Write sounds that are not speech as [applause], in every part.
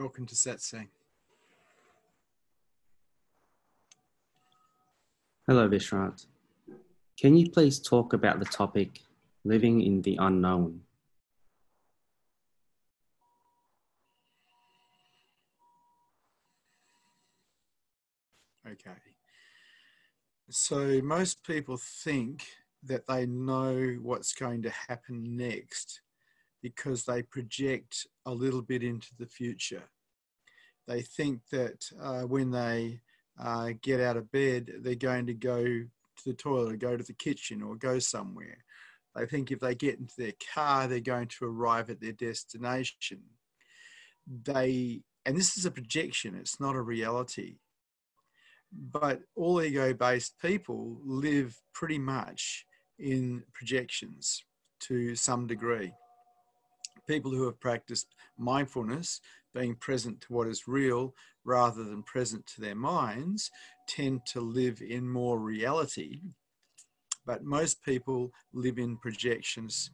Welcome to Satsang. Hello, Vishrant. Can you please talk about the topic living in the unknown? Okay. So most people think that they know what's going to happen next because they project a little bit into the future. They think that uh, when they uh, get out of bed, they're going to go to the toilet or go to the kitchen or go somewhere. They think if they get into their car, they're going to arrive at their destination. They, and this is a projection, it's not a reality. But all ego based people live pretty much in projections to some degree people who have practiced mindfulness, being present to what is real rather than present to their minds, tend to live in more reality. But most people live in projections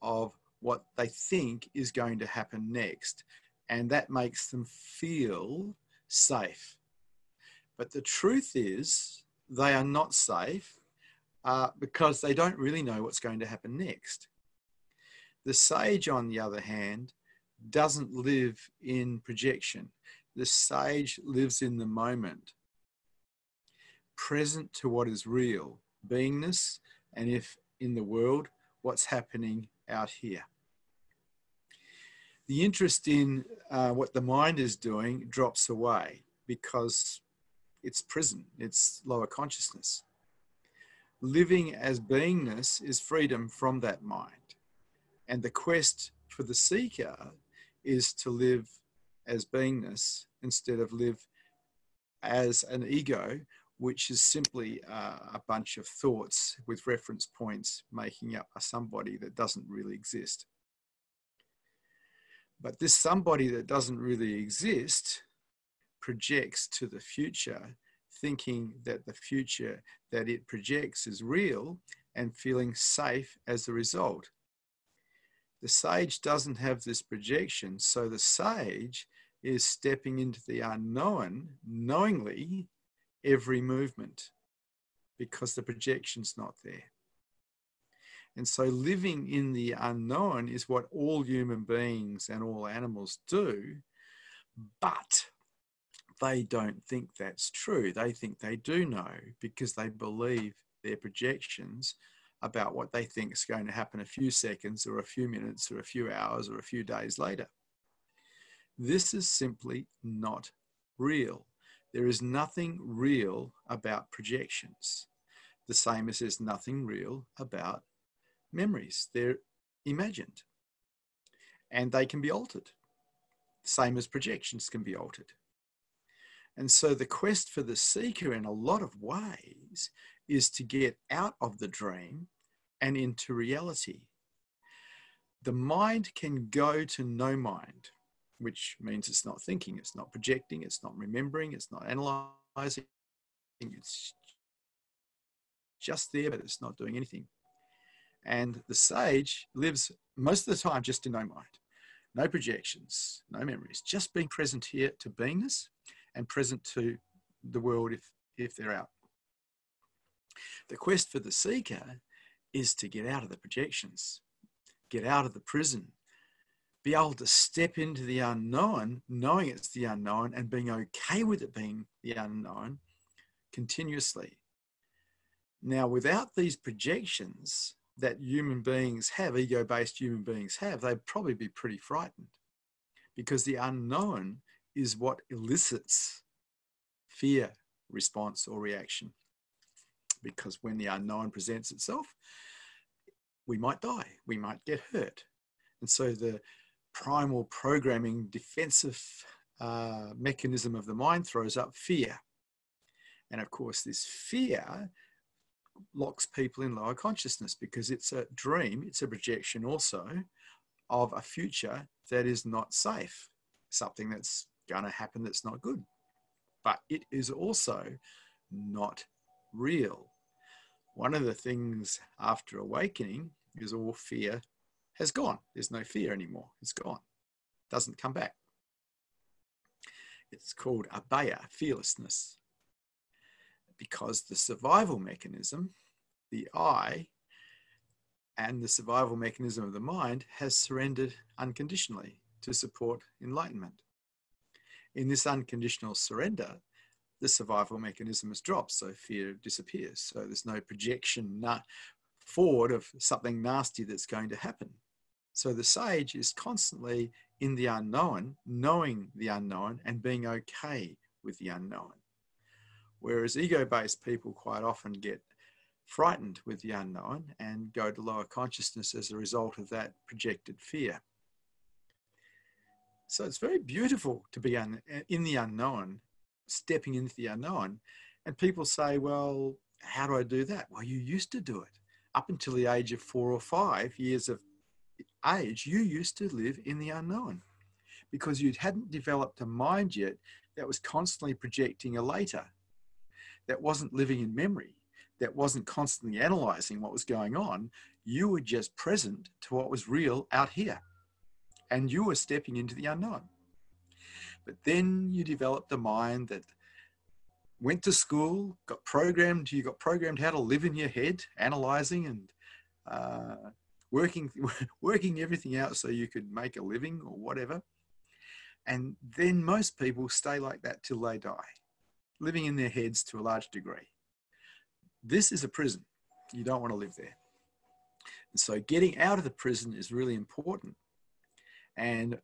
of what they think is going to happen next. And that makes them feel safe. But the truth is, they are not safe uh, because they don't really know what's going to happen next. The sage, on the other hand, doesn't live in projection. The sage lives in the moment, present to what is real, beingness, and if in the world, what's happening out here. The interest in uh, what the mind is doing drops away because it's prison, it's lower consciousness. Living as beingness is freedom from that mind. And the quest for the seeker is to live as beingness instead of live as an ego, which is simply uh, a bunch of thoughts with reference points making up a somebody that doesn't really exist. But this somebody that doesn't really exist projects to the future, thinking that the future that it projects is real and feeling safe as a result. The sage doesn't have this projection, so the sage is stepping into the unknown knowingly every movement because the projection's not there. And so living in the unknown is what all human beings and all animals do, but they don't think that's true. They think they do know because they believe their projections about what they think is going to happen a few seconds or a few minutes or a few hours or a few days later. This is simply not real. There is nothing real about projections, the same as there's nothing real about memories. They're imagined and they can be altered, same as projections can be altered. And so the quest for the seeker, in a lot of ways, is to get out of the dream and into reality. The mind can go to no mind, which means it's not thinking, it's not projecting, it's not remembering, it's not analyzing, it's just there, but it's not doing anything. And the sage lives most of the time just in no mind, no projections, no memories, just being present here to beingness and present to the world if, if they're out. The quest for the seeker is to get out of the projections, get out of the prison, be able to step into the unknown, knowing it's the unknown and being okay with it being the unknown continuously. Now, without these projections that human beings have, ego based human beings have, they'd probably be pretty frightened because the unknown is what elicits fear response or reaction because when the unknown presents itself, we might die, we might get hurt. And so the primal programming defensive uh, mechanism of the mind throws up fear. And of course, this fear locks people in lower consciousness because it's a dream, it's a projection also of a future that is not safe, something that's going to happen that's not good. But it is also not real. One of the things after awakening is all fear has gone. There's no fear anymore. It's gone. Doesn't come back. It's called abhaya, fearlessness. Because the survival mechanism, the I, and the survival mechanism of the mind has surrendered unconditionally to support enlightenment. In this unconditional surrender, the survival mechanism has dropped, so fear disappears. So there's no projection forward of something nasty that's going to happen. So the sage is constantly in the unknown, knowing the unknown and being okay with the unknown. Whereas ego based people quite often get frightened with the unknown and go to lower consciousness as a result of that projected fear. So it's very beautiful to be in the unknown, stepping into the unknown. And people say, well, how do I do that? Well, you used to do it. Up until the age of four or five years of age, you used to live in the unknown because you hadn't developed a mind yet that was constantly projecting a later, that wasn't living in memory, that wasn't constantly analyzing what was going on. You were just present to what was real out here. And you were stepping into the unknown. But then you developed a mind that went to school, got programmed, you got programmed how to live in your head, analyzing and uh, working [laughs] working everything out so you could make a living or whatever. And then most people stay like that till they die, living in their heads to a large degree. This is a prison. You don't want to live there. And so getting out of the prison is really important. And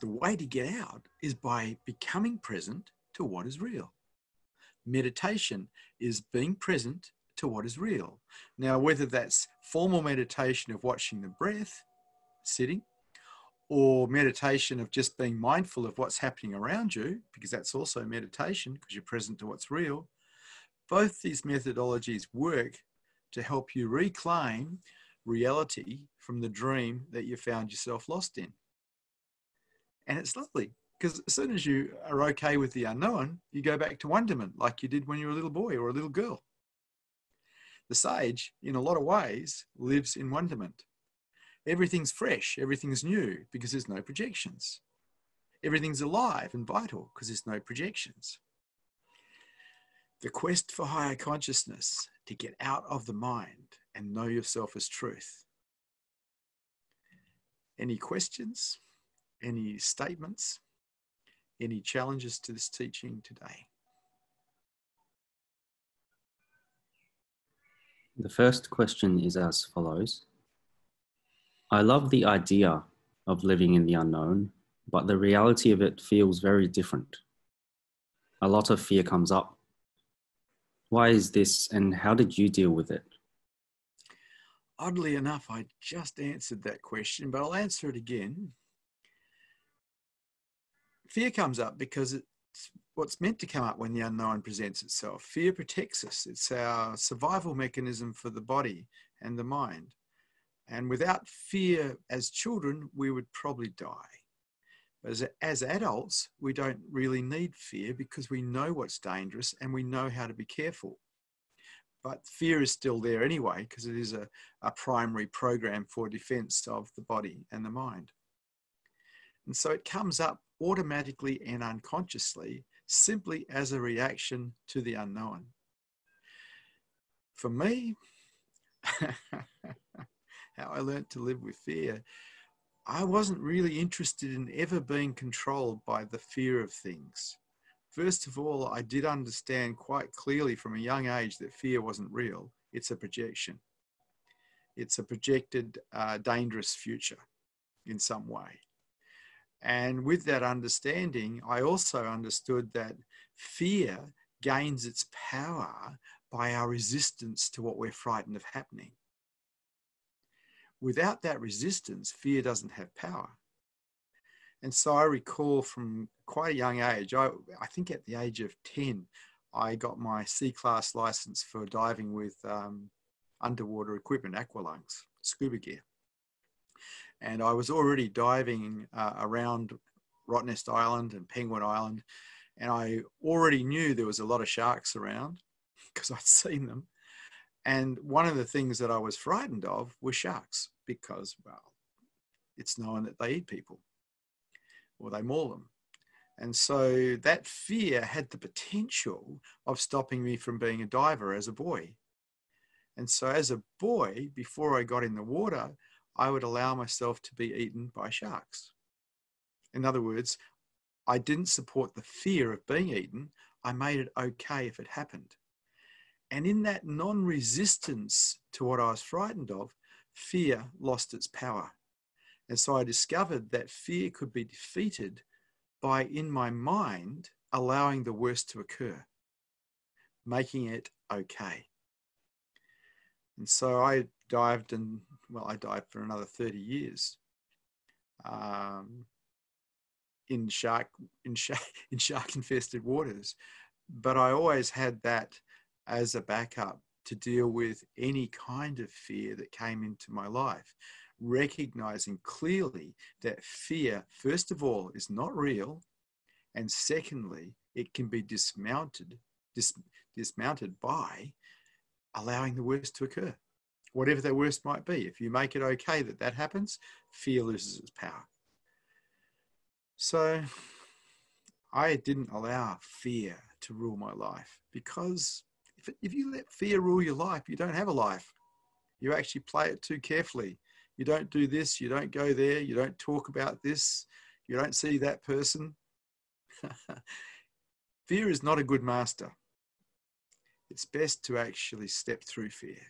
the way to get out is by becoming present to what is real. Meditation is being present to what is real. Now, whether that's formal meditation of watching the breath, sitting, or meditation of just being mindful of what's happening around you, because that's also meditation because you're present to what's real, both these methodologies work to help you reclaim reality from the dream that you found yourself lost in. And it's lovely because as soon as you are okay with the unknown, you go back to wonderment like you did when you were a little boy or a little girl. The sage, in a lot of ways, lives in wonderment. Everything's fresh, everything's new because there's no projections. Everything's alive and vital because there's no projections. The quest for higher consciousness to get out of the mind and know yourself as truth. Any questions? Any statements? Any challenges to this teaching today? The first question is as follows I love the idea of living in the unknown, but the reality of it feels very different. A lot of fear comes up. Why is this, and how did you deal with it? Oddly enough, I just answered that question, but I'll answer it again. Fear comes up because it's what's meant to come up when the unknown presents itself. Fear protects us, it's our survival mechanism for the body and the mind. And without fear as children, we would probably die. But as, as adults, we don't really need fear because we know what's dangerous and we know how to be careful. But fear is still there anyway because it is a, a primary program for defense of the body and the mind. And so it comes up automatically and unconsciously simply as a reaction to the unknown. For me, [laughs] how I learned to live with fear, I wasn't really interested in ever being controlled by the fear of things. First of all, I did understand quite clearly from a young age that fear wasn't real, it's a projection. It's a projected uh, dangerous future in some way. And with that understanding, I also understood that fear gains its power by our resistance to what we're frightened of happening. Without that resistance, fear doesn't have power. And so I recall from quite a young age, I, I think at the age of 10, I got my C class license for diving with um, underwater equipment, aqualungs, scuba gear and I was already diving uh, around Rottnest Island and Penguin Island, and I already knew there was a lot of sharks around [laughs] because I'd seen them. And one of the things that I was frightened of was sharks because, well, it's known that they eat people or they maul them. And so that fear had the potential of stopping me from being a diver as a boy. And so, as a boy, before I got in the water, I would allow myself to be eaten by sharks. In other words, I didn't support the fear of being eaten, I made it okay if it happened. And in that non resistance to what I was frightened of, fear lost its power. And so I discovered that fear could be defeated by, in my mind, allowing the worst to occur, making it okay. And so I dived and, well, I died for another 30 years. Um, in shark in shark [laughs] in shark infested waters but i always had that as a backup to deal with any kind of fear that came into my life recognizing clearly that fear first of all is not real and secondly it can be dismounted dis, dismounted by allowing the worst to occur, whatever that worst might be. If you make it okay that that happens, fear loses its power. So I didn't allow fear to rule my life because if, if you let fear rule your life, you don't have a life. You actually play it too carefully. You don't do this, you don't go there, you don't talk about this, you don't see that person. [laughs] fear is not a good master it's best to actually step through fear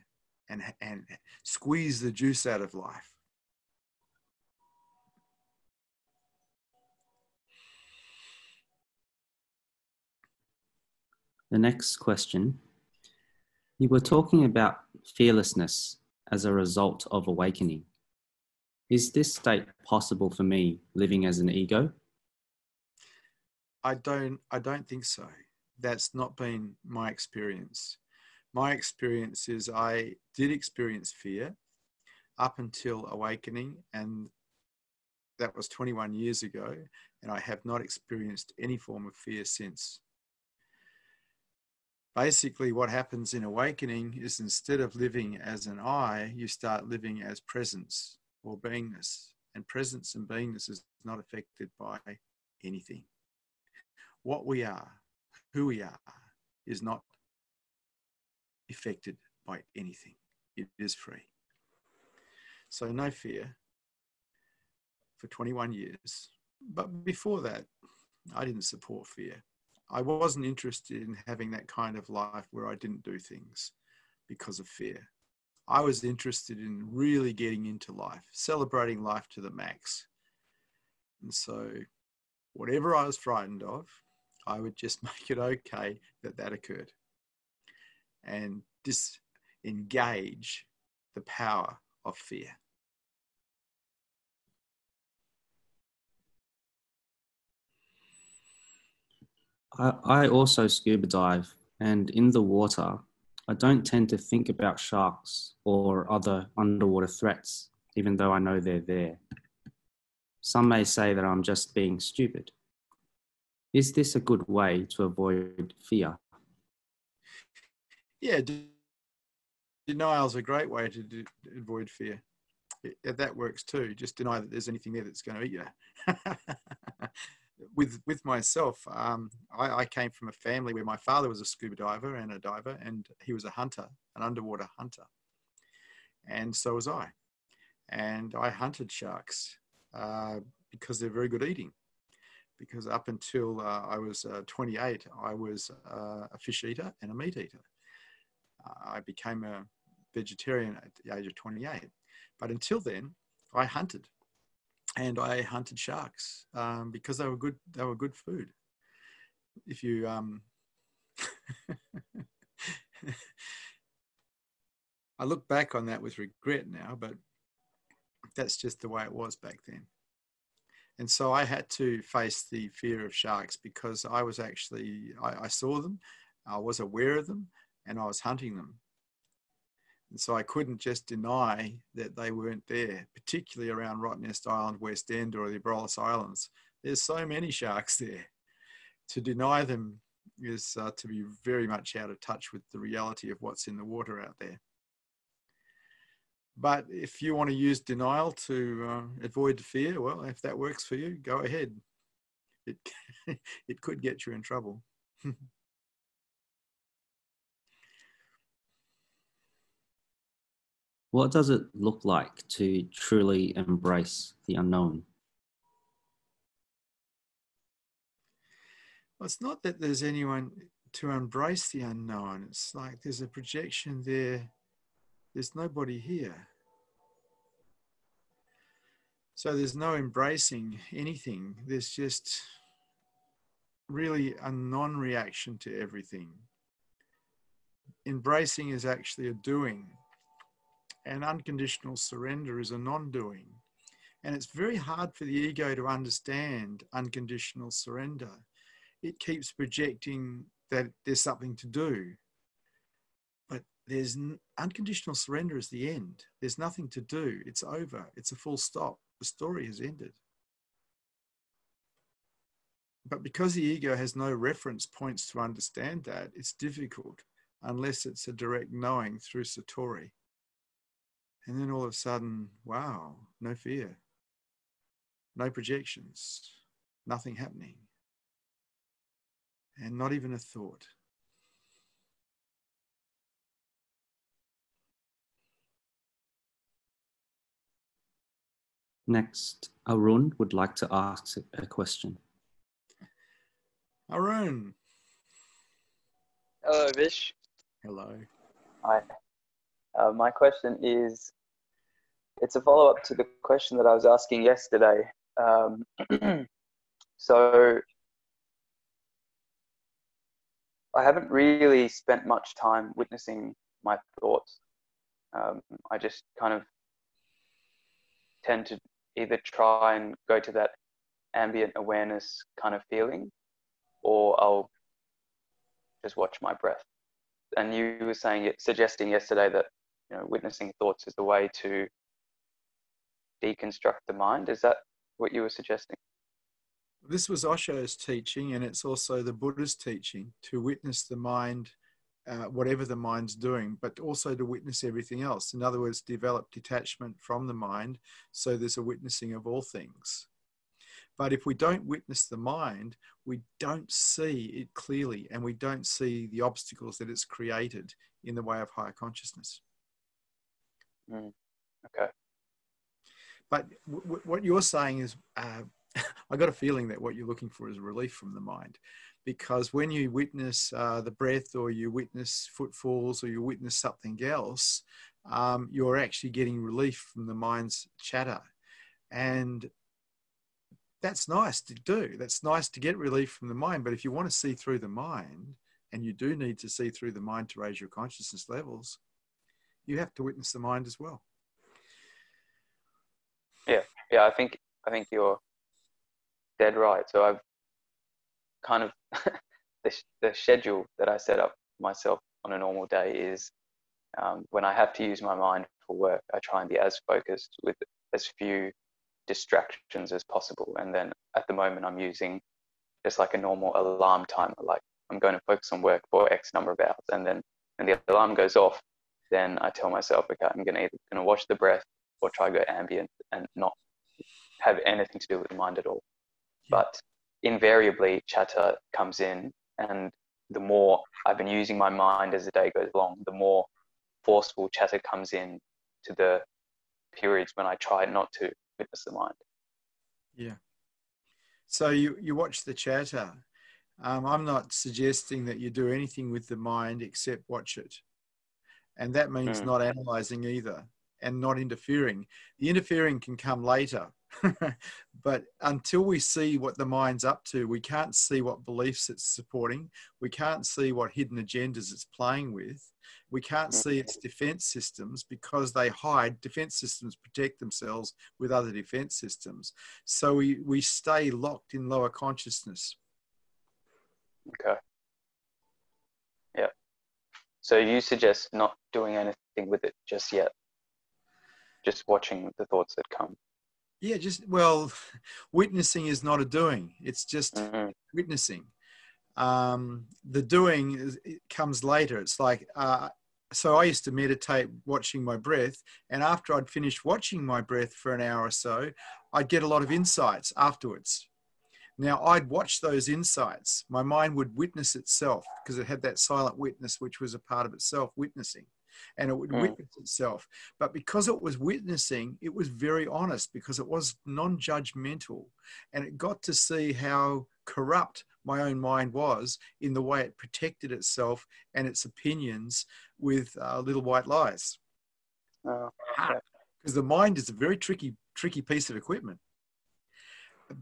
and, and squeeze the juice out of life. The next question You were talking about fearlessness as a result of awakening. Is this state possible for me living as an ego? I don't I don't think so that's not been my experience. My experience is I did experience fear up until awakening, and that was 21 years ago, and I have not experienced any form of fear since. Basically, what happens in awakening is instead of living as an I, you start living as presence or beingness. And presence and beingness is not affected by anything. What we are, who we are is not affected by anything. It is free. So, no fear for 21 years. But before that, I didn't support fear. I wasn't interested in having that kind of life where I didn't do things because of fear. I was interested in really getting into life, celebrating life to the max. And so, whatever I was frightened of, I would just [laughs] make it okay that that occurred and disengage the power of fear. I, I also scuba dive, and in the water, I don't tend to think about sharks or other underwater threats, even though I know they're there. Some may say that I'm just being stupid. Is this a good way to avoid fear? Yeah, denial is a great way to avoid fear. It, that works too. Just deny that there's anything there that's going to eat you. [laughs] with with myself, um, I, I, came from a family where my father was a scuba diver and a diver, and he was a hunter, an underwater hunter, and so was I. And I hunted sharks uh, because they're very good eating because up until uh, I was uh, 28, I was uh, a fish eater and a meat eater. I became a vegetarian at the age of 28. But until then, I hunted, and I hunted sharks um, because they were good. They were good food. If you um, [laughs] I look back on that with regret now, but that's just the way it was back then. And so I had to face the fear of sharks because I was actually, I, I saw them, I was aware of them, and I was hunting them. And so I couldn't just deny that they weren't there, particularly around Rottnest Island, West End, or the Abrolhos Islands. There's so many sharks there. To deny them is uh, to be very much out of touch with the reality of what's in the water out there. But if you want to use denial to uh, avoid fear, well, if that works for you, go ahead. it [laughs] it could get you in trouble. [laughs] what does it look like to truly embrace the unknown? Well, it's not that there's anyone to embrace the unknown. It's like there's a projection there. There's nobody here. So there's no embracing anything. There's just really a non reaction to everything. Embracing is actually a doing, and unconditional surrender is a non doing. And it's very hard for the ego to understand unconditional surrender. It keeps projecting that there's something to do. But there's unconditional surrender is the end. There's nothing to do. It's over. It's a full stop. The story has ended. But because the ego has no reference points to understand that, it's difficult unless it's a direct knowing through Satori. And then all of a sudden, wow, no fear, no projections, nothing happening, and not even a thought. Next, Arun would like to ask a question. Arun. Hello, Vish. Hello. Hi. Uh, my question is it's a follow up to the question that I was asking yesterday. Um, [clears throat] so, I haven't really spent much time witnessing my thoughts. Um, I just kind of tend to either try and go to that ambient awareness kind of feeling or I'll just watch my breath. And you were saying it, suggesting yesterday that you know witnessing thoughts is the way to deconstruct the mind. Is that what you were suggesting? This was Osho's teaching, and it's also the Buddha's teaching to witness the mind, uh, whatever the mind's doing, but also to witness everything else. In other words, develop detachment from the mind so there's a witnessing of all things. But if we don't witness the mind, we don't see it clearly and we don't see the obstacles that it's created in the way of higher consciousness. Mm. Okay. But what you're saying is, uh, [laughs] I got a feeling that what you're looking for is relief from the mind. Because when you witness uh, the breath or you witness footfalls or you witness something else, um, you're actually getting relief from the mind's chatter. And that's nice to do. That's nice to get relief from the mind. But if you want to see through the mind, and you do need to see through the mind to raise your consciousness levels, you have to witness the mind as well. Yeah, yeah, I think I think you're dead right. So I've kind of [laughs] the, the schedule that I set up myself on a normal day is um, when I have to use my mind for work, I try and be as focused with as few distractions as possible. And then at the moment, I'm using just like a normal alarm timer. Like I'm going to focus on work for X number of hours, and then when the alarm goes off, then I tell myself, okay, I'm going to either going to watch the breath or try to go ambient and not have anything to do with the mind at all. Yeah. But invariably, chatter comes in, and the more I've been using my mind as the day goes along, the more forceful chatter comes in to the periods when I try not to witness the mind. Yeah. So you, you watch the chatter. Um, I'm not suggesting that you do anything with the mind except watch it. And that means mm. not analyzing either and not interfering. The interfering can come later. [laughs] but until we see what the mind's up to, we can't see what beliefs it's supporting. We can't see what hidden agendas it's playing with we can't see its defense systems because they hide defense systems protect themselves with other defense systems so we we stay locked in lower consciousness okay so you suggest not doing anything with it just yet just watching the thoughts that come yeah just well witnessing is not a doing it's just mm-hmm. witnessing um, the doing is, comes later. It's like uh, so I used to meditate watching my breath. And after I'd finished watching my breath for an hour or so, I'd get a lot of insights afterwards. Now, I'd watch those insights. My mind would witness itself because it had that silent witness, which was a part of itself witnessing and it would mm. witness itself. But because it was witnessing, it was very honest because it was non judgmental and it got to see how corrupt my own mind was in the way it protected itself and its opinions with uh, little white lies. Because oh, the mind is a very tricky, tricky piece of equipment.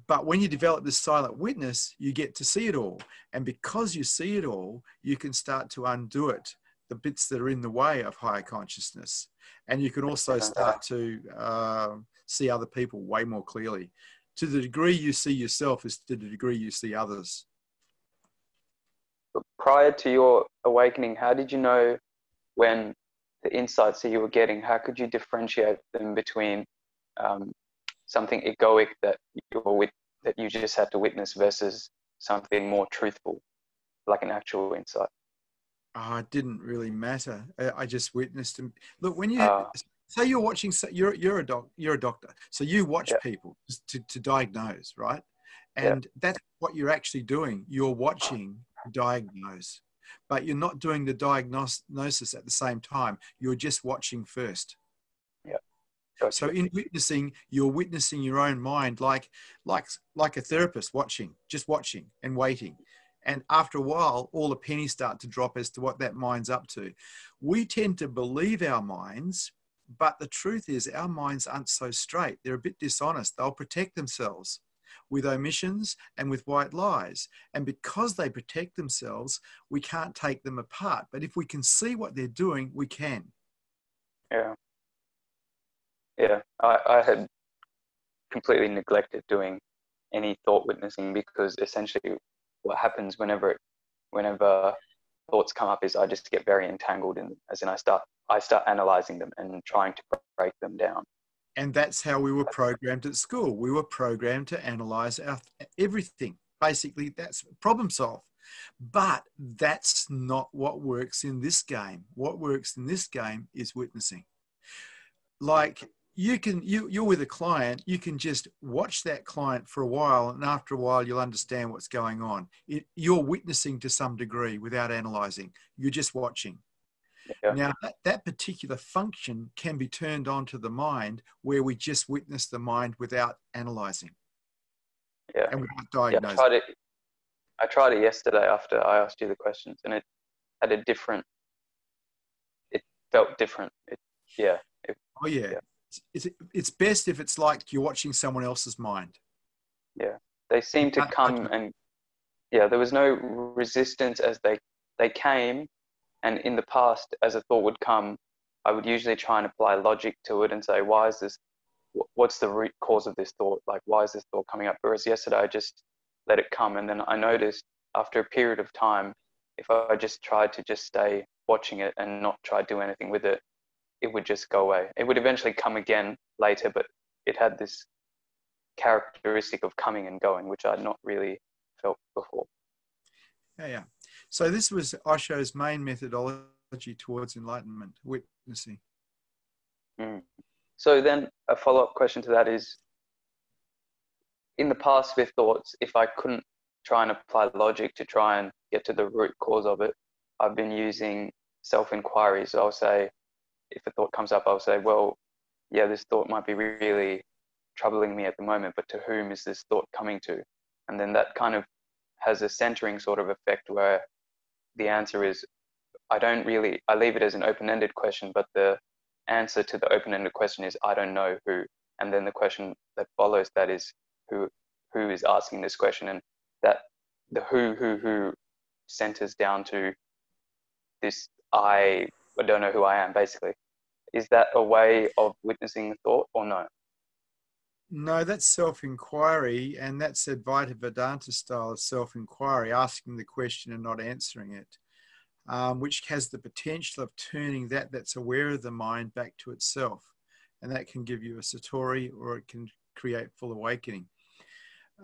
But when you develop this silent witness, you get to see it all. And because you see it all, you can start to undo it the bits that are in the way of higher consciousness. And you can also start to uh, see other people way more clearly. To the degree you see yourself is to the degree you see others. Prior to your awakening, how did you know when the insights that you were getting, how could you differentiate them between um, something egoic that you were with, that you just had to witness versus something more truthful, like an actual insight? oh, it didn't really matter. I, just witnessed him. Look, when you uh, say you're watching, you're you're a doc, you're a doctor, so you watch yeah. people to, to diagnose, right? And yeah. that's what you're actually doing. You're watching diagnose, but you're not doing the diagnosis at the same time. You're just watching first. Gotcha. So in witnessing, you're witnessing your own mind, like like like a therapist watching, just watching and waiting. And after a while, all the pennies start to drop as to what that mind's up to. We tend to believe our minds, but the truth is, our minds aren't so straight. They're a bit dishonest. They'll protect themselves with omissions and with white lies. And because they protect themselves, we can't take them apart. But if we can see what they're doing, we can. Yeah. Yeah. I, I had completely neglected doing any thought witnessing because essentially what happens whenever whenever thoughts come up is I just get very entangled in as in I start I start analyzing them and trying to break them down. And that's how we were programmed at school. We were programmed to analyze our everything. Basically, that's problem solve. But that's not what works in this game. What works in this game is witnessing. Like you can you you're with a client you can just watch that client for a while and after a while you'll understand what's going on. It, you're witnessing to some degree without analyzing. You're just watching. Yeah. now that, that particular function can be turned on to the mind where we just witness the mind without analyzing. Yeah. And without diagnosing. Yeah, I, tried it, I tried it yesterday after i asked you the questions and it had a different it felt different. It, yeah it, oh yeah. yeah it's, it's best if it's like you're watching someone else's mind. Yeah, they seem to uh, come and yeah, there was no resistance as they they came, and in the past, as a thought would come, I would usually try and apply logic to it and say, why is this? What's the root cause of this thought? Like, why is this thought coming up? Whereas yesterday, I just let it come, and then I noticed after a period of time, if I just tried to just stay watching it and not try to do anything with it, it would just go away. It would eventually come again later, but it had this characteristic of coming and going, which I'd not really felt before. Yeah, yeah. So this was Osho's main methodology towards enlightenment, witnessing. Mm. So then a follow-up question to that is, in the past with thoughts, if I couldn't try and apply logic to try and get to the root cause of it, I've been using self-inquiry. So I'll say, if a thought comes up, I'll say, well, yeah, this thought might be really troubling me at the moment, but to whom is this thought coming to? And then that kind of has a centering sort of effect where the answer is, I don't really, I leave it as an open ended question, but the answer to the open ended question is, I don't know who. And then the question that follows that is, who, who is asking this question? And that the who, who, who centers down to this I I don't know who I am, basically. Is that a way of witnessing thought or no? No, that's self inquiry, and that's Advaita Vedanta style of self inquiry, asking the question and not answering it, um, which has the potential of turning that that's aware of the mind back to itself. And that can give you a satori or it can create full awakening.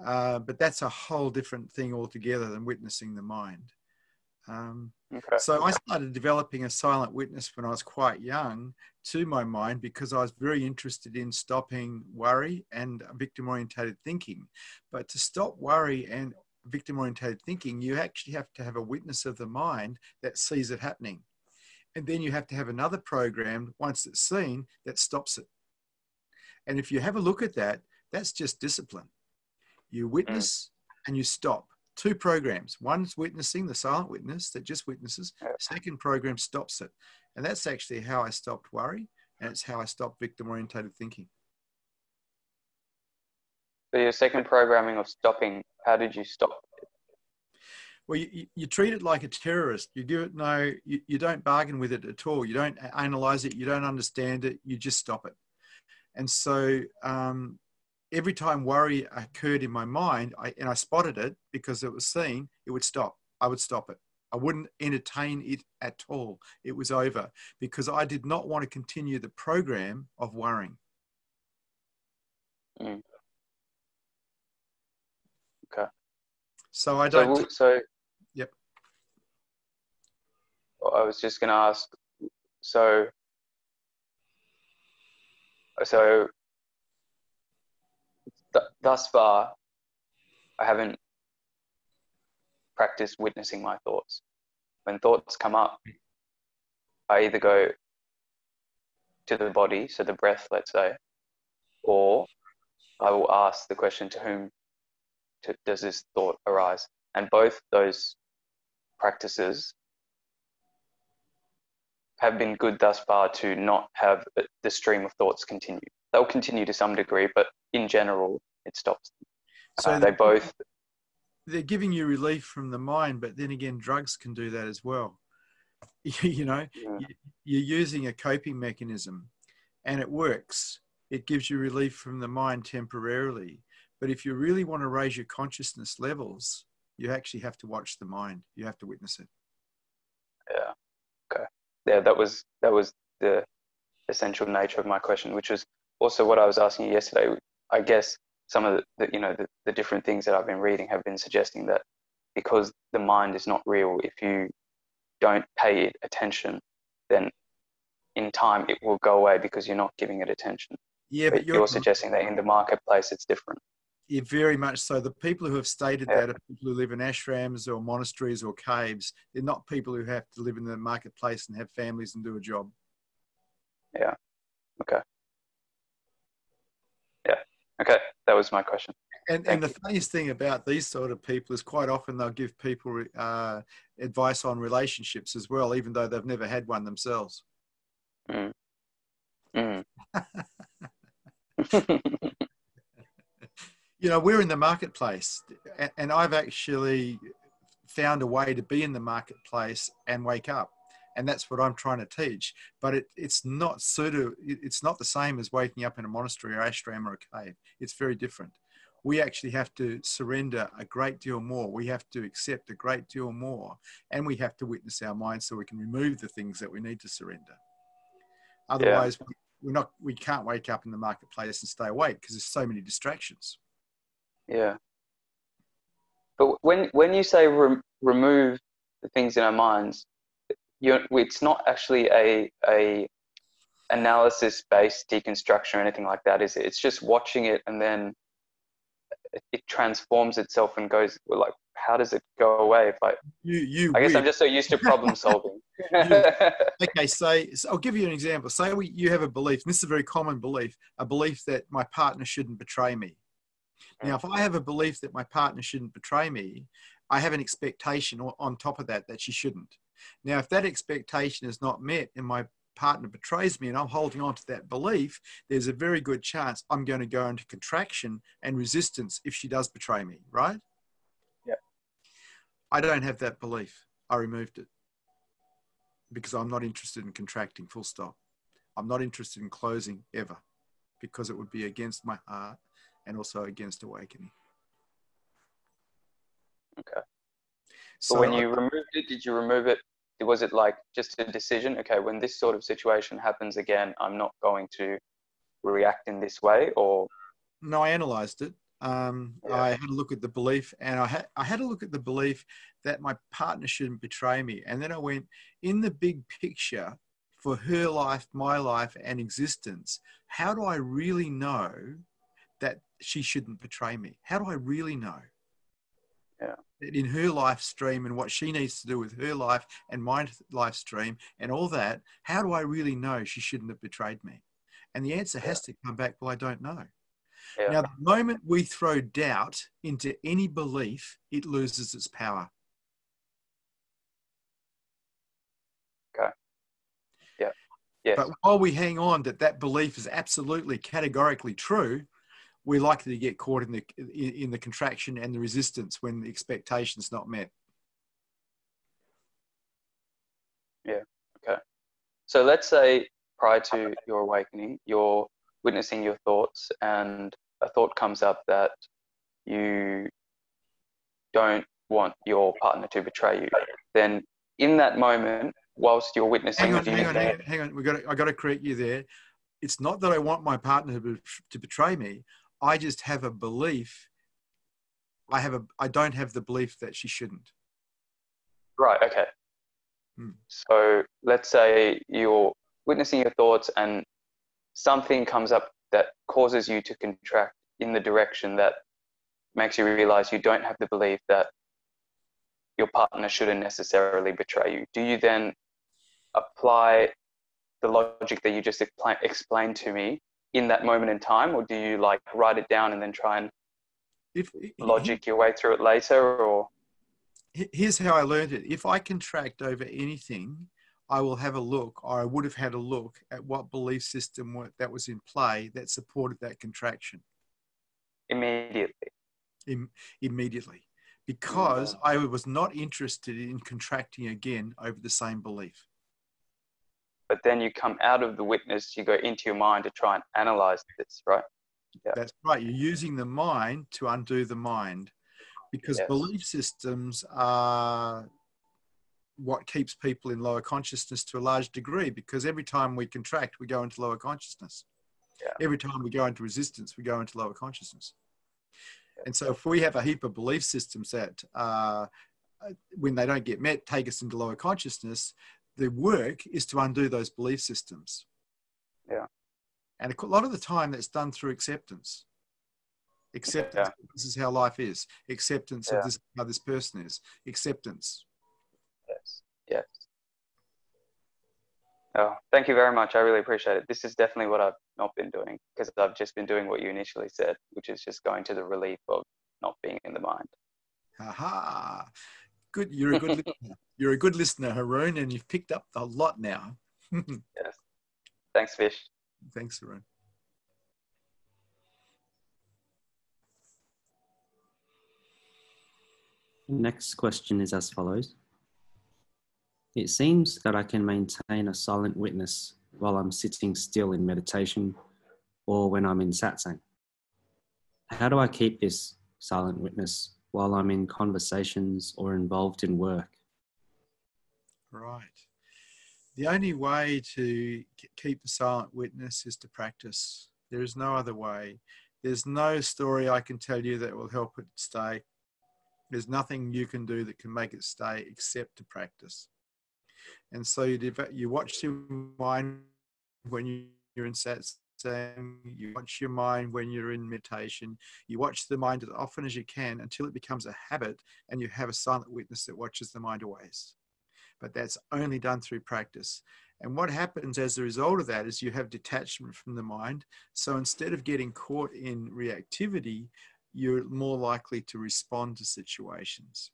Uh, but that's a whole different thing altogether than witnessing the mind. Um, Okay. so I started developing a silent witness when I was quite young to my mind because I was very interested in stopping worry and victim orientated thinking. But to stop worry and victim orientated thinking, you actually have to have a witness of the mind that sees it happening. And then you have to have another program once it's seen that stops it. And if you have a look at that, that's just discipline. You witness and you stop. Two programs. One's witnessing, the silent witness that just witnesses. Second program stops it. And that's actually how I stopped worry. And it's how I stopped victim orientated thinking. So your second programming of stopping, how did you stop? It? Well, you, you- you treat it like a terrorist. You give it no, you, you don't bargain with it at all. You don't analyze it. You don't understand it. You just stop it. And so um, every time worry occurred in my mind, I, and I spotted it because it was seen, it would stop. I would stop it. I wouldn't entertain it at all. It was over because I did not want to continue the program of worrying. Mm. Okay. So I don't. w- so. Yep. I was just going to ask. So. So. Th- thus far, I haven't practiced witnessing my thoughts. When thoughts come up, I either go to the body, so the breath, let's say, or I will ask the question to whom to, does this thought arise? And both those practices have been good thus far to not have the stream of thoughts continue. They'll continue to some degree, but in general, it stops. so Uh, they the- both, they're giving you relief from the mind, but then again, drugs can do that as well. [laughs] you know, you- you're using a coping mechanism and it works. It gives you relief from the mind temporarily. But if you really want to raise your consciousness levels, you actually have to watch the mind. You have to witness it. yeah, okay, yeah, that was that was the essential nature of my question, which was also what I was asking you yesterday. I guess some of the, the you know the, the different things that I've been reading have been suggesting that because the mind is not real, if you don't pay it attention, then in time it will go away because you're not giving it attention. Yeah, but but you're, you're, suggesting that in the marketplace it's different. Yeah, very much so. The people who have stated Yeah. that are people who live in ashrams or monasteries or caves. They're not people who have to live in the marketplace and have families and do a job. Yeah. Okay, that was my question. And, Thank and the funniest thing about these sort of people is quite often they'll give people uh, advice on relationships as well, even though they've never had one themselves. Mm. Mm. [laughs] You know, we're in the marketplace, and I've actually found a way to be in the marketplace and wake up. And that's what I'm trying to teach. But it, it's not of, it's not the same as waking up in a monastery or ashram or a cave. It's very different. We actually have to surrender a great deal more. We have to accept a great deal more. And we have to witness our mind so we can remove the things that we need to surrender. Otherwise, we we're not, we can't wake up in the marketplace and stay awake because there's so many distractions. Yeah. But when when you say rem- remove the things in our minds, you it's not actually a a analysis based deconstruction or anything like that, is it? It's just watching it and then it, it transforms itself and goes like how does it go away if I You, you, I guess I'm just so used to problem [laughs] solving. [laughs] okay, say, so I'll give you an example. Say we, you have a belief, and this is a very common belief, a belief that my partner shouldn't betray me. Mm. Now, if I have a belief that my partner shouldn't betray me, I have an expectation on top of that that she shouldn't. Now, if that expectation is not met and my partner betrays me and I'm holding on to that belief, there's a very good chance I'm going to go into contraction and resistance if she does betray me, right? Yeah. I don't have that belief. I removed it because I'm not interested in contracting, full stop. I'm not interested in closing ever because it would be against my heart and also against awakening. Okay. So but when you removed it, did you remove it? Was it like just a decision? Okay, when this sort of situation happens again, I'm not going to react in this way, or no, I analyzed it Um, Yeah. I had a look at the belief, and I had I had a look at the belief that my partner shouldn't betray me. And then I went in the big picture for her life, my life, and existence. How do I really know that she shouldn't betray me? How do I really know? Yeah. That in her life stream and what she needs to do with her life and my life stream and all that, how do I really know she shouldn't have betrayed me? And the answer has to come back, well, I don't know. Yeah. Now, the moment we throw doubt into any belief, it loses its power. Okay. Yeah. Yes. But while we hang on that that belief is absolutely categorically true, we're likely to get caught in the in, the contraction and the resistance when the expectation's not met. Yeah. Okay. So let's say prior to your awakening, you're witnessing your thoughts, and a thought comes up that you don't want your partner to betray you. Then, in that moment, whilst you're witnessing, Hang on, hang on, hang on, hang on. We got to, I got to correct you there. It's not that I want my partner to betray me. I just have a belief. I have a. I don't have the belief that she shouldn't. Right, okay. Hmm. So let's say you're witnessing your thoughts and something comes up that causes you to contract in the direction that makes you realize you don't have the belief that your partner shouldn't necessarily betray you. Do you then apply the logic that you just explained to me in that moment in time, or do you like write it down and then try and If logic your way through it later, or here's how I learned it. If I contract over anything, I will have a look, or I would have had a look at what belief system that was in play that supported that contraction immediately? Im- immediately, because I was not interested in contracting again over the same belief. But then you come out of the witness, you go into your mind to try and analyze this, right? Yeah. That's right. You're using the mind to undo the mind, because Yes. belief systems are what keeps people in lower consciousness to a large degree because every time we contract we go into lower consciousness Yeah. every time we go into resistance we go into lower consciousness and so if we have a heap of belief systems that uh, when they don't get met take us into lower consciousness the work is to undo those belief systems Yeah. and a lot of the time that's done through acceptance acceptance Yeah. this is how life is acceptance Yeah. of this how this person is acceptance Yes. Yes. Oh, thank you very much. I really appreciate it. This is definitely what I've not been doing because I've just been doing what you initially said, which is just going to the relief of not being in the mind. Aha. Good. You're a good [laughs] listener. You're a good listener, Haroon, and you've picked up a lot now. [laughs] Yes. Thanks, Vish. Thanks, Haroon. Next question is as follows It seems that I can maintain a silent witness while I'm sitting still in meditation or when I'm in satsang. How do I keep this silent witness while I'm in conversations or involved in work? Right. The only way to keep a silent witness is to practice. There is no other way. There's no story I can tell you that will help it stay. There's nothing you can do that can make it stay except to practice. And so you, you watch your mind when you- you're in satsang, you watch your mind when you're in meditation, you watch the mind as often as you can until it becomes a habit and you have a silent witness that watches the mind always but that's only done through practice. And what happens as a result of that is you have detachment from the mind. So instead of getting caught in reactivity, you're more likely to respond to situations.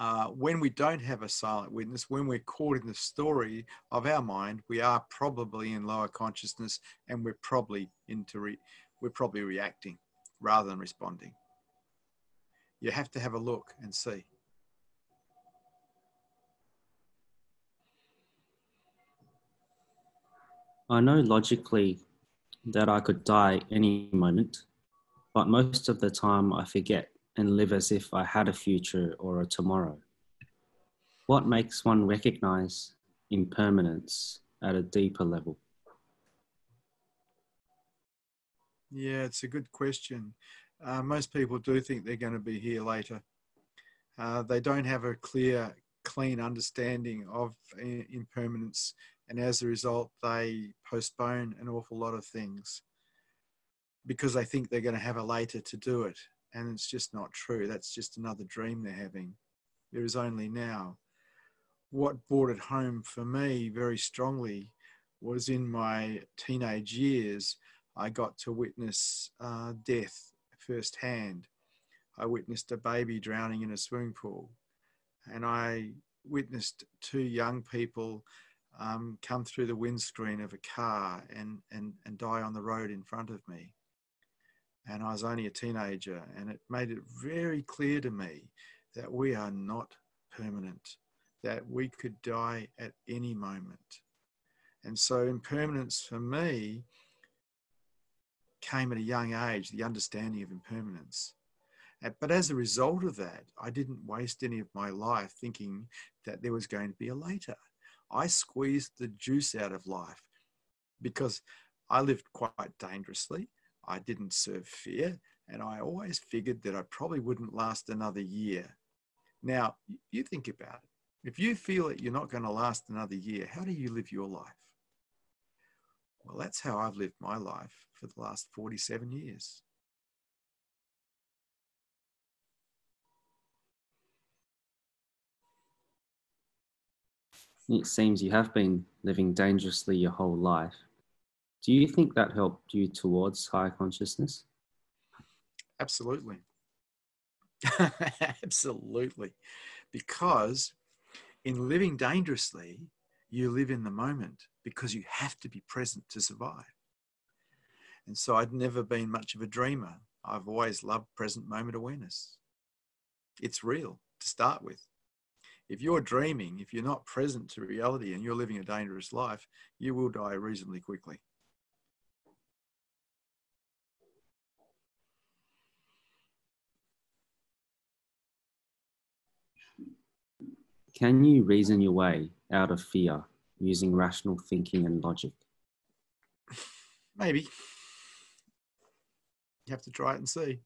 Uh, when we don't have a silent witness, when we're caught in the story of our mind, we are probably in lower consciousness, and we're probably into re- we're probably reacting rather than responding. You have to have a look and see. I know logically that I could die any moment, but most of the time I forget and live as if I had a future or a tomorrow. What makes one recognize impermanence at a deeper level? Yeah, it's a good question. Uh, most people do think they're going to be here later. Uh, they don't have a clear, clean understanding of impermanence, and as a result, they postpone an awful lot of things because they think they're going to have a later to do it. And it's just not true. That's just another dream they're having. There is only now. What brought it home for me very strongly was in my teenage years, I got to witness uh, death firsthand. I witnessed a baby drowning in a swimming pool, and I witnessed two young people um, come through the windscreen of a car and, and, and die on the road in front of me. And I was only a teenager, and it made it very clear to me that we are not permanent, that we could die at any moment. And so, impermanence for me came at a young age, the understanding of impermanence. Uh, but as a result of that, I didn't waste any of my life thinking that there was going to be a later. I squeezed the juice out of life because I lived quite dangerously. I didn't serve fear, and I always figured that I probably wouldn't last another year. Now, you think about it. If you feel that you're not going to last another year, how do you live your life? Well, that's how I've lived my life for the last 47 years. It seems you have been living dangerously your whole life. Do you think that helped you towards higher consciousness? Absolutely. [laughs] Absolutely. Because in living dangerously, you live in the moment because you have to be present to survive. And so I'd never been much of a dreamer. I've always loved present moment awareness. It's real to start with. If you're dreaming, if you're not present to reality and you're living a dangerous life, you will die reasonably quickly. Can you reason your way out of fear using rational thinking and logic? Maybe. You have to try it and see.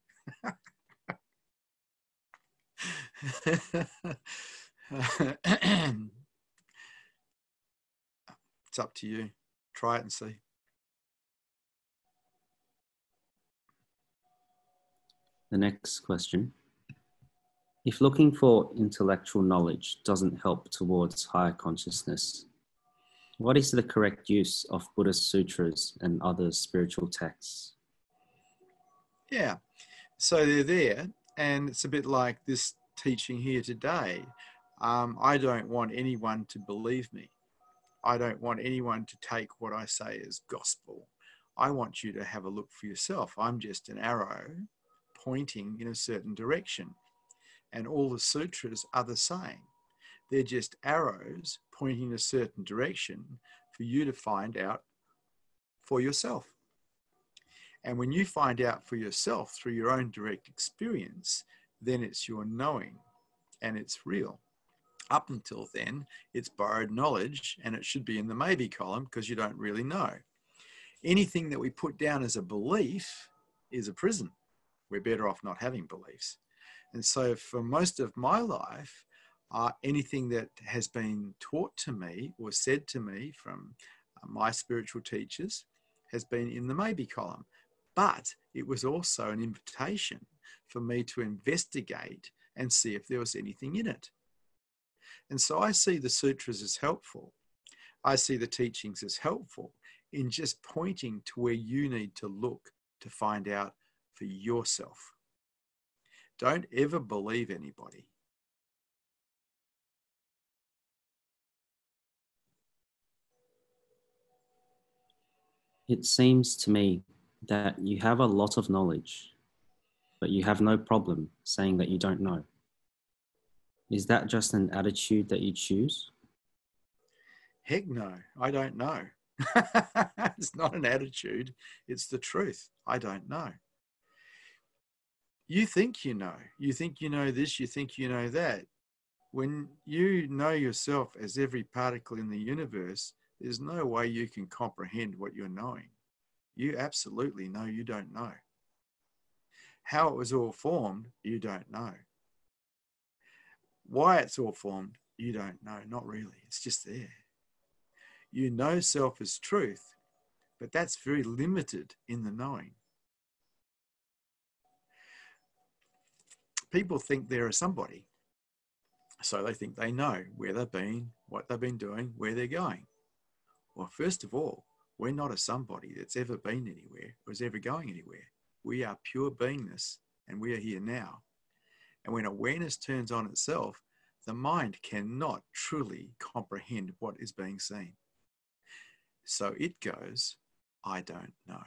it's up to you. Try it and see. The next question if looking for intellectual knowledge doesn't help towards higher consciousness, what is the correct use of Buddhist sutras and other spiritual texts? Yeah, so they're there, and it's a bit like this teaching here today. Um, I don't want anyone to believe me. I don't want anyone to take what I say as gospel. I want you to have a look for yourself. I'm just an arrow pointing in a certain direction and all the sutras are the same. They're just arrows pointing a certain direction for you to find out for yourself. And when you find out for yourself through your own direct experience, then it's your knowing and it's real. Up until then, it's borrowed knowledge and it should be in the maybe column because you don't really know. Anything that we put down as a belief is a prison. We're better off not having beliefs. And so, for most of my life, uh, anything that has been taught to me or said to me from uh, my spiritual teachers has been in the maybe column. But it was also an invitation for me to investigate and see if there was anything in it. And so I see the sutras as helpful. I see the teachings as helpful in just pointing to where you need to look to find out for yourself. Don't ever believe anybody. It seems to me that you have a lot of knowledge, but you have no problem saying that you don't know. Is that just an attitude that you choose? Heck no, I don't know. [laughs] it's not an attitude, it's the truth. I don't know you think you know. You think you know this, you think you know that. When you know yourself as every particle in the universe, there's no way you can comprehend what you're knowing. You absolutely know you don't know. How it was all formed, you don't know. Why it's all formed, you don't know. Not really. It's just there. You know self as truth, but that's very limited in the knowing. People think they're a somebody. So they think they know where they've been, what they've been doing, where they're going. Well, first of all, we're not a somebody that's ever been anywhere or is ever going anywhere. We are pure beingness and we are here now. And when awareness turns on itself, the mind cannot truly comprehend what is being seen. So it goes, I don't know.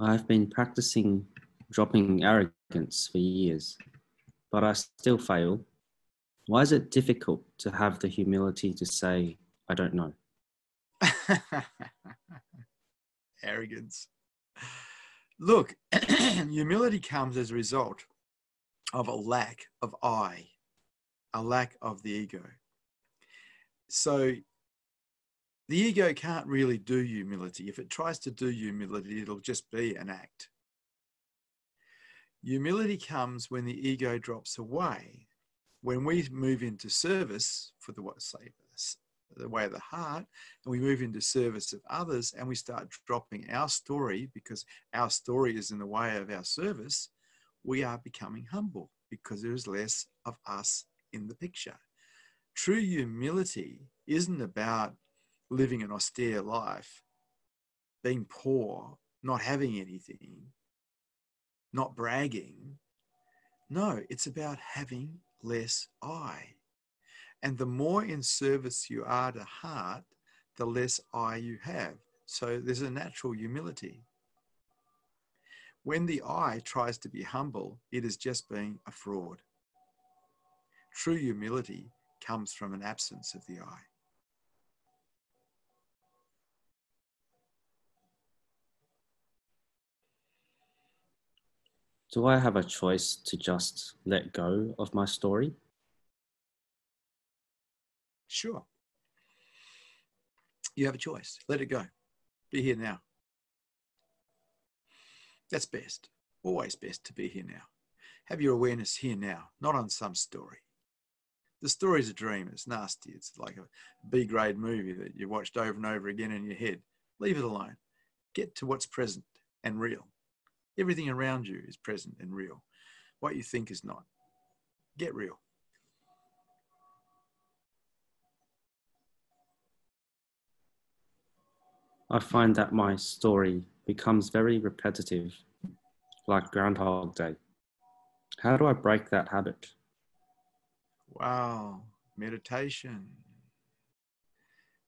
I've been practicing dropping arrogance for years, but I still fail. Why is it difficult to have the humility to say, I don't know? [laughs] arrogance. Look, [clears throat] humility comes as a result of a lack of I, a lack of the ego. So the ego can't really do humility. If it tries to do humility, it'll just be an act. Humility comes when the ego drops away. When we move into service for the say the way of the heart, and we move into service of others, and we start dropping our story because our story is in the way of our service, we are becoming humble because there is less of us in the picture. True humility isn't about living an austere life, being poor, not having anything, not bragging. No, it's about having less I. And the more in service you are to heart, the less I you have. So there's a natural humility. When the I tries to be humble, it is just being a fraud. True humility comes from an absence of the I. Do I have a choice to just let go of my story? Sure. You have a choice. Let it go. Be here now. That's best. Always best to be here now. Have your awareness here now, not on some story. The story's a dream. It's nasty. It's like a B grade movie that you watched over and over again in your head. Leave it alone. Get to what's present and real. Everything around you is present and real. What you think is not. Get real. I find that my story becomes very repetitive, like Groundhog Day. How do I break that habit? Wow, meditation,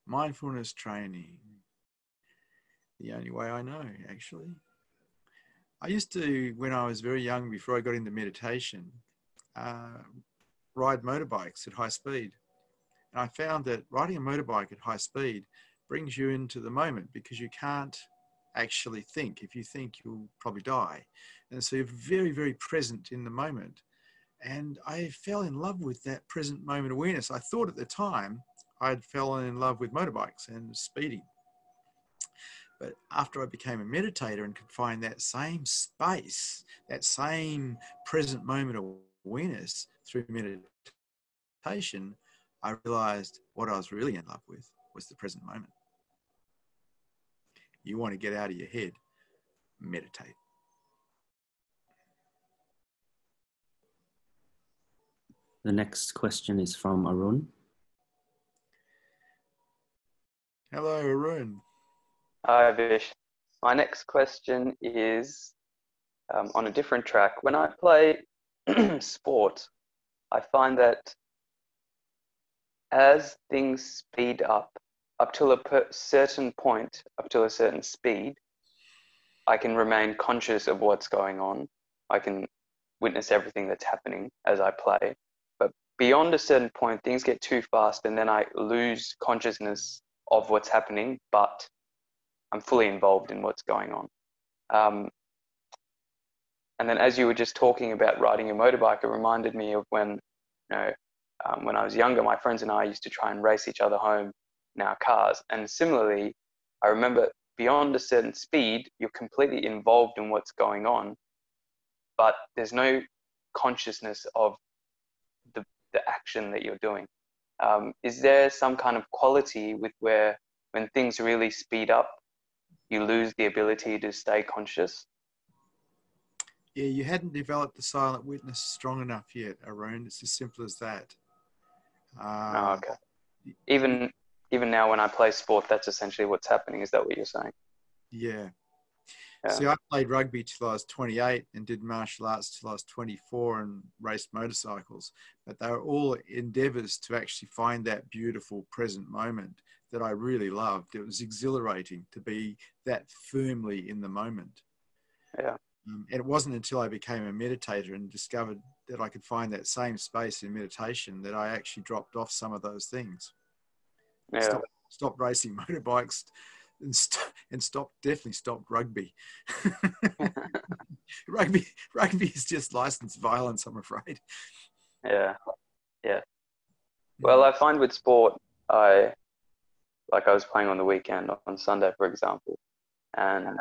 mindfulness training. The only way I know, actually. I used to, when I was very young, before I got into meditation, uh, ride motorbikes at high speed. And I found that riding a motorbike at high speed brings you into the moment because you can't actually think. If you think, you'll probably die. And so you're very, very present in the moment. And I fell in love with that present moment awareness. I thought at the time I'd fallen in love with motorbikes and speeding. But after I became a meditator and could find that same space, that same present moment awareness through meditation, I realized what I was really in love with was the present moment you want to get out of your head, meditate. The next question is from Arun. Hello, Arun. Hi, Vish. My next question is um, on a different track. When I play [clears throat] sport, I find that as things speed up, up till a certain point, up to a certain speed, I can remain conscious of what's going on. I can witness everything that's happening as I play. But beyond a certain point, things get too fast, and then I lose consciousness of what's happening, but I'm fully involved in what's going on. Um, and then, as you were just talking about riding a motorbike, it reminded me of when, you know, um, when I was younger, my friends and I used to try and race each other home in our cars. And similarly, I remember beyond a certain speed, you're completely involved in what's going on, but there's no consciousness of the, the action that you're doing. Um, is there some kind of quality with where when things really speed up, you lose the ability to stay conscious? Yeah, you hadn't developed the silent witness strong enough yet, Arun. It's as simple as that. Uh, oh, okay. Even even now, when I play sport, that's essentially what's happening. Is that what you're saying? Yeah. yeah. See, I played rugby till I was 28 and did martial arts till I was 24 and raced motorcycles. But they were all endeavors to actually find that beautiful present moment that I really loved. It was exhilarating to be that firmly in the moment. Yeah. Um, and it wasn't until I became a meditator and discovered that I could find that same space in meditation that I actually dropped off some of those things. Yeah. Stopped, stopped racing [laughs] motorbikes and, st- and stopped, definitely stopped rugby. [laughs] rugby, rugby is just licensed violence, I'm afraid. Yeah. Yeah. Well, I find with sport, I like I was playing on the weekend on Sunday, for example, and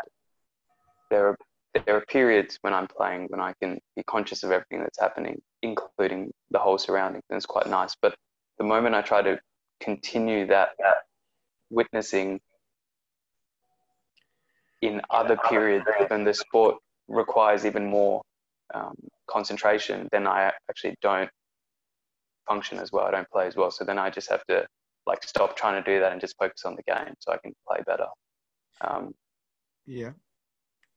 there are there are periods when I'm playing when I can be conscious of everything that's happening, including the whole surroundings, and it's quite nice. But the moment I try to continue that, that witnessing in other periods when the sport requires even more um, concentration, then I actually don't function as well. I don't play as well. So then I just have to like stop trying to do that and just focus on the game so I can play better. Um, yeah.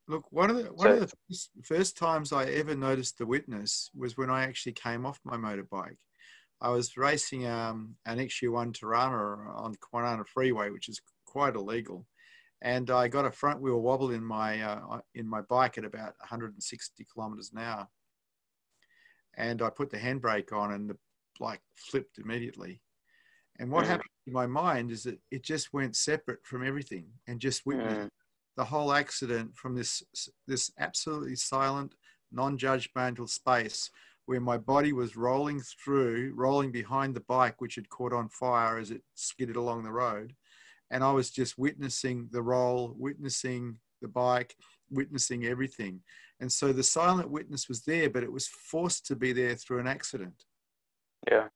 Look, one of the one so, of the first times I ever noticed the witness was when I actually came off my motorbike. I was racing um, an XU1 Torana on Kwinana Freeway, which is quite illegal, and I got a front wheel wobble in my uh, in my bike at about 160 kilometers an hour, and I put the handbrake on, and the bike flipped immediately. And what mm. happened in my mind is that it just went separate from everything and just witnessed mm the whole accident from this this absolutely silent, non-judgmental space where my body was rolling through, rolling behind the bike, which had caught on fire as it skidded along the road. And I was just witnessing the roll, witnessing the bike, witnessing everything. And so the silent witness was there, but it was forced to be there through an accident. Yeah.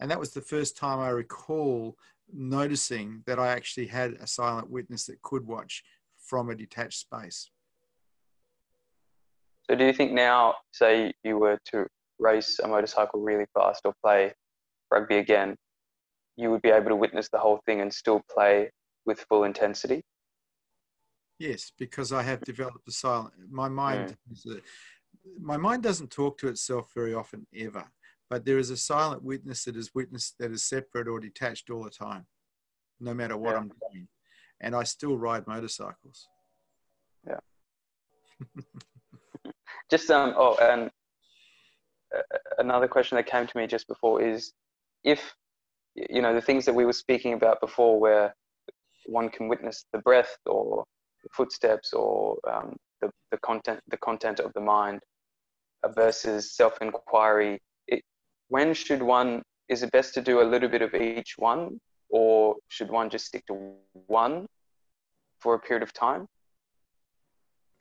And that was the first time I recall noticing that I actually had a silent witness that could watch from a detached space. So, do you think now, say you were to race a motorcycle really fast or play rugby again, you would be able to witness the whole thing and still play with full intensity? Yes, because I have developed a silent. My mind, mm. my mind doesn't talk to itself very often ever but there is a silent witness that is witness that is separate or detached all the time, no matter what yeah. I'm doing. And I still ride motorcycles. Yeah. [laughs] just um oh and uh, another question that came to me just before is if you know the things that we were speaking about before where one can witness the breath or the footsteps or um, the, the content the content of the mind versus self-inquiry when should one is it best to do a little bit of each one or should one just stick to one for a period of time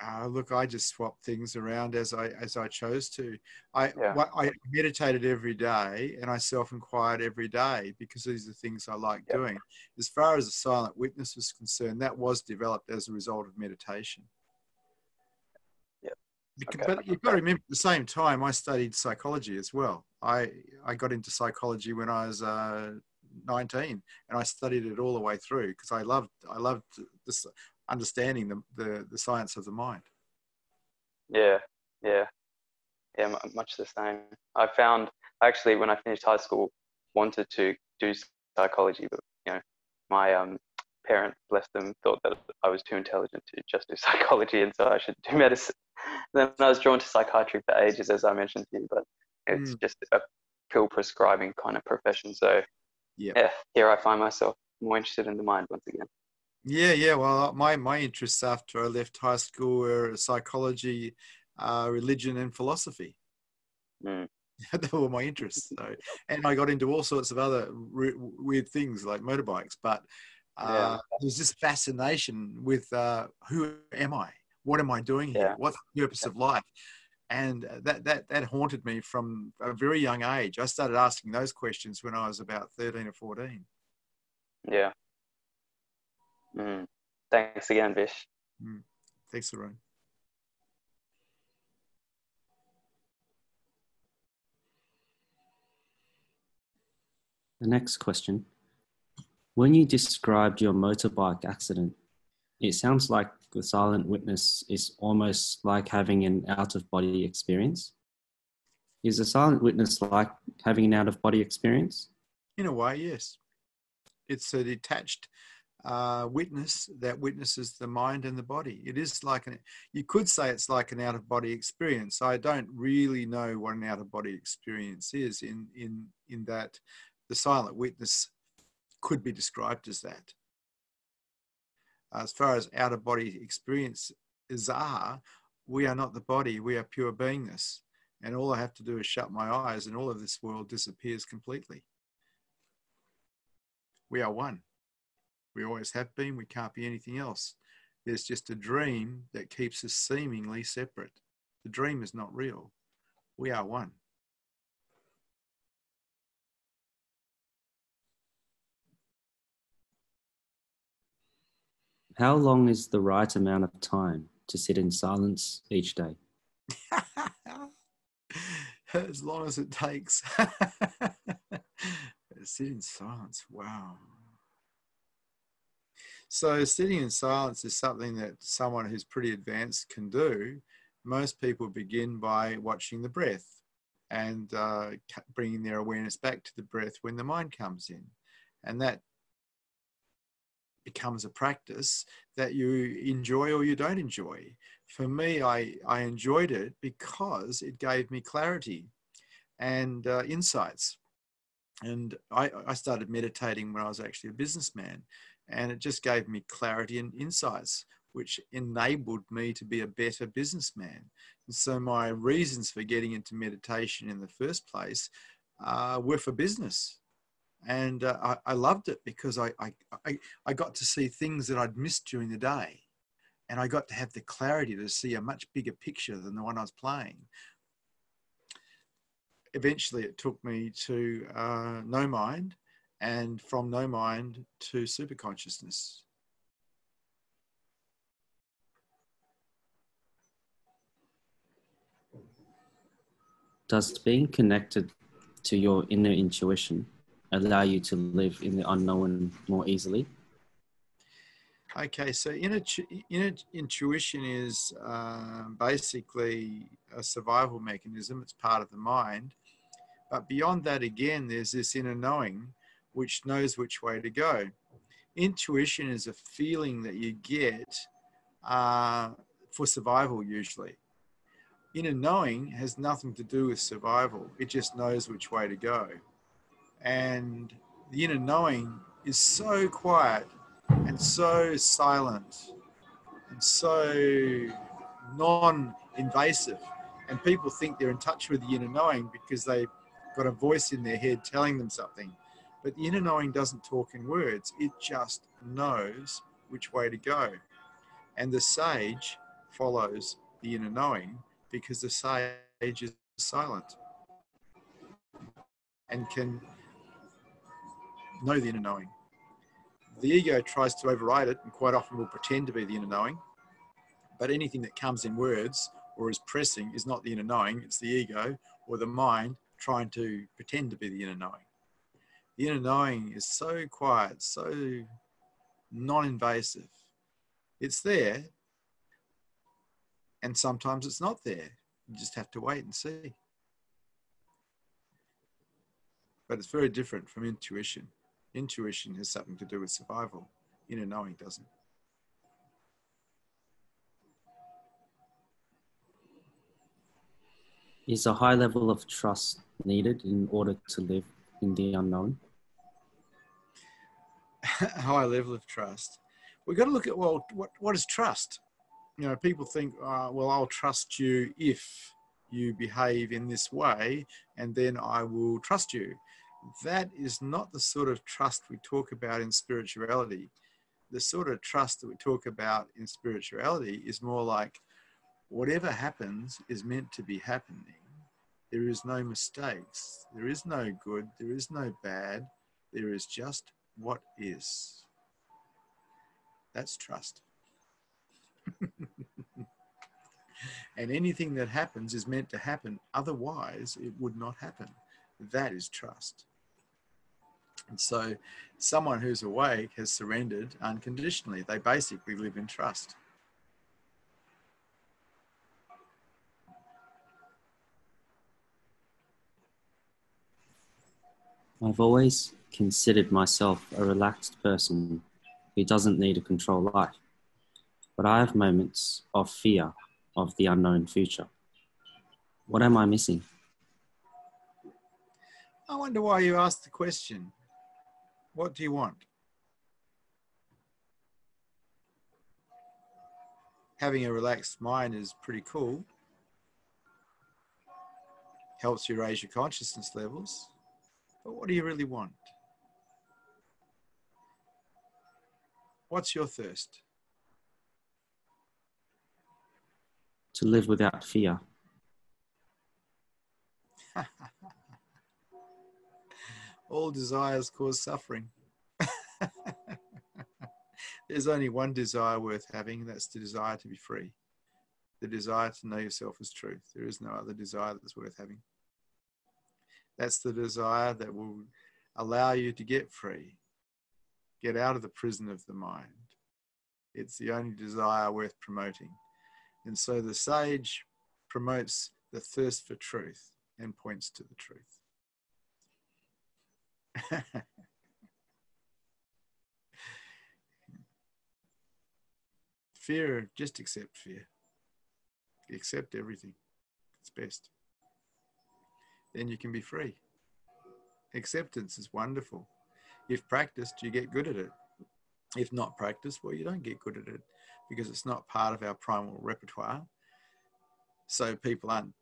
uh, look i just swap things around as i as i chose to i yeah. i meditated every day and i self-inquired every day because these are things i like yep. doing as far as the silent witness was concerned that was developed as a result of meditation Okay. But you've got to remember at the same time, I studied psychology as well. I, I got into psychology when I was uh, 19 and I studied it all the way through because I loved, I loved this understanding the, the, the science of the mind. Yeah, yeah, yeah, much the same. I found actually when I finished high school, wanted to do psychology, but you know, my um, parents, bless them, thought that I was too intelligent to just do [laughs] psychology, and so I should do medicine. [laughs] then I was drawn to psychiatry for ages, as I mentioned to you, but it's mm. just a pill prescribing kind of profession. So, yep. yeah, here I find myself more interested in the mind once again. Yeah, yeah. Well, my my interests after I left high school were psychology, uh, religion, and philosophy. Mm. [laughs] they were my interests. So, and I got into all sorts of other re- weird things like motorbikes. But uh, yeah. there's this fascination with uh, who am I? What am I doing here? Yeah. What's the purpose yeah. of life? And that, that, that haunted me from a very young age. I started asking those questions when I was about 13 or 14. Yeah. Mm. Thanks again, Vish. Mm. Thanks, Arun. The next question. When you described your motorbike accident, it sounds like the silent witness is almost like having an out of body experience. Is a silent witness like having an out of body experience? In a way, yes. It's a detached uh, witness that witnesses the mind and the body. It is like an, you could say it's like an out of body experience. I don't really know what an out of body experience is in, in, in that the silent witness could be described as that. As far as out of body experiences are, we are not the body, we are pure beingness. And all I have to do is shut my eyes, and all of this world disappears completely. We are one. We always have been, we can't be anything else. There's just a dream that keeps us seemingly separate. The dream is not real. We are one. How long is the right amount of time to sit in silence each day? [laughs] as long as it takes. [laughs] sit in silence. Wow. So, sitting in silence is something that someone who's pretty advanced can do. Most people begin by watching the breath and uh, bringing their awareness back to the breath when the mind comes in. And that becomes a practice that you enjoy or you don't enjoy. For me, I, I enjoyed it because it gave me clarity and uh, insights. And I, I started meditating when I was actually a businessman, and it just gave me clarity and insights, which enabled me to be a better businessman. And so, my reasons for getting into meditation in the first place uh, were for business and uh, I, I, loved it because I, I, I got to see things that I'd missed during the day, and I got to have the clarity to see a much bigger picture than the one I was playing. Eventually, it took me to uh, no mind, and from no mind to super consciousness. Does being connected to your inner intuition allow you to live in the unknown more easily? Okay, so inner, inner intuition is uh, basically a survival mechanism. It's part of the mind. But beyond that, again, there's this inner knowing which knows which way to go. Intuition is a feeling that you get uh, for survival, usually. Inner knowing has nothing to do with survival, it just knows which way to go and the inner knowing is so quiet and so silent and so non-invasive. And people think they're in touch with the inner knowing because they've got a voice in their head telling them something. But the inner knowing doesn't talk in words. It just knows which way to go. And the sage follows the inner knowing because the sage is silent and can know the inner knowing. The ego tries to override it and quite often will pretend to be the inner knowing. But anything that comes in words or is pressing is not the inner knowing, it's the ego or the mind trying to pretend to be the inner knowing. The inner knowing is so quiet, so non invasive. It's there, and sometimes it's not there. You just have to wait and see. But it's very different from intuition. Intuition has something to do with survival. Inner knowing doesn't. Is a high level of trust needed in order to live in the unknown? [laughs] high level of trust. We've got to look at, well, what, what is trust? You know, people think, uh, well, I'll trust you if you behave in this way, and then I will trust you. That is not the sort of trust we talk about in spirituality. The sort of trust that we talk about in spirituality is more like whatever happens is meant to be happening. There is no mistakes. There is no good. There is no bad. There is just what is. That's trust. [laughs] and anything that happens is meant to happen. Otherwise, it would not happen. That is trust. And so, someone who's awake has surrendered unconditionally. They basically live in trust. I've always considered myself a relaxed person who doesn't need a control life, but I have moments of fear of the unknown future. What am I missing? I wonder why you asked the question. What do you want? Having a relaxed mind is pretty cool. Helps you raise your consciousness levels. But what do you really want? What's your thirst? To live without fear. [laughs] All desires cause suffering. [laughs] There's only one desire worth having, and that's the desire to be free. The desire to know yourself as truth. There is no other desire that's worth having. That's the desire that will allow you to get free, get out of the prison of the mind. It's the only desire worth promoting. And so the sage promotes the thirst for truth and points to the truth. [laughs] fear, just accept fear. Accept everything. It's best. Then you can be free. Acceptance is wonderful. If practiced, you get good at it. If not practiced, well, you don't get good at it because it's not part of our primal repertoire. So people aren't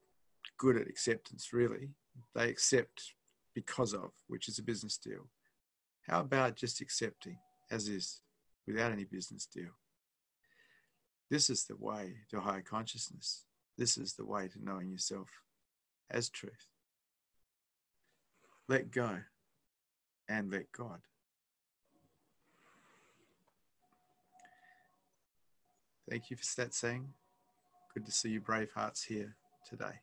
good at acceptance, really. They accept because of, which is a business deal. How about just accepting as is without any business deal? This is the way to higher consciousness. This is the way to knowing yourself as truth. Let go and let God. Thank you for that saying. Good to see you brave hearts here today.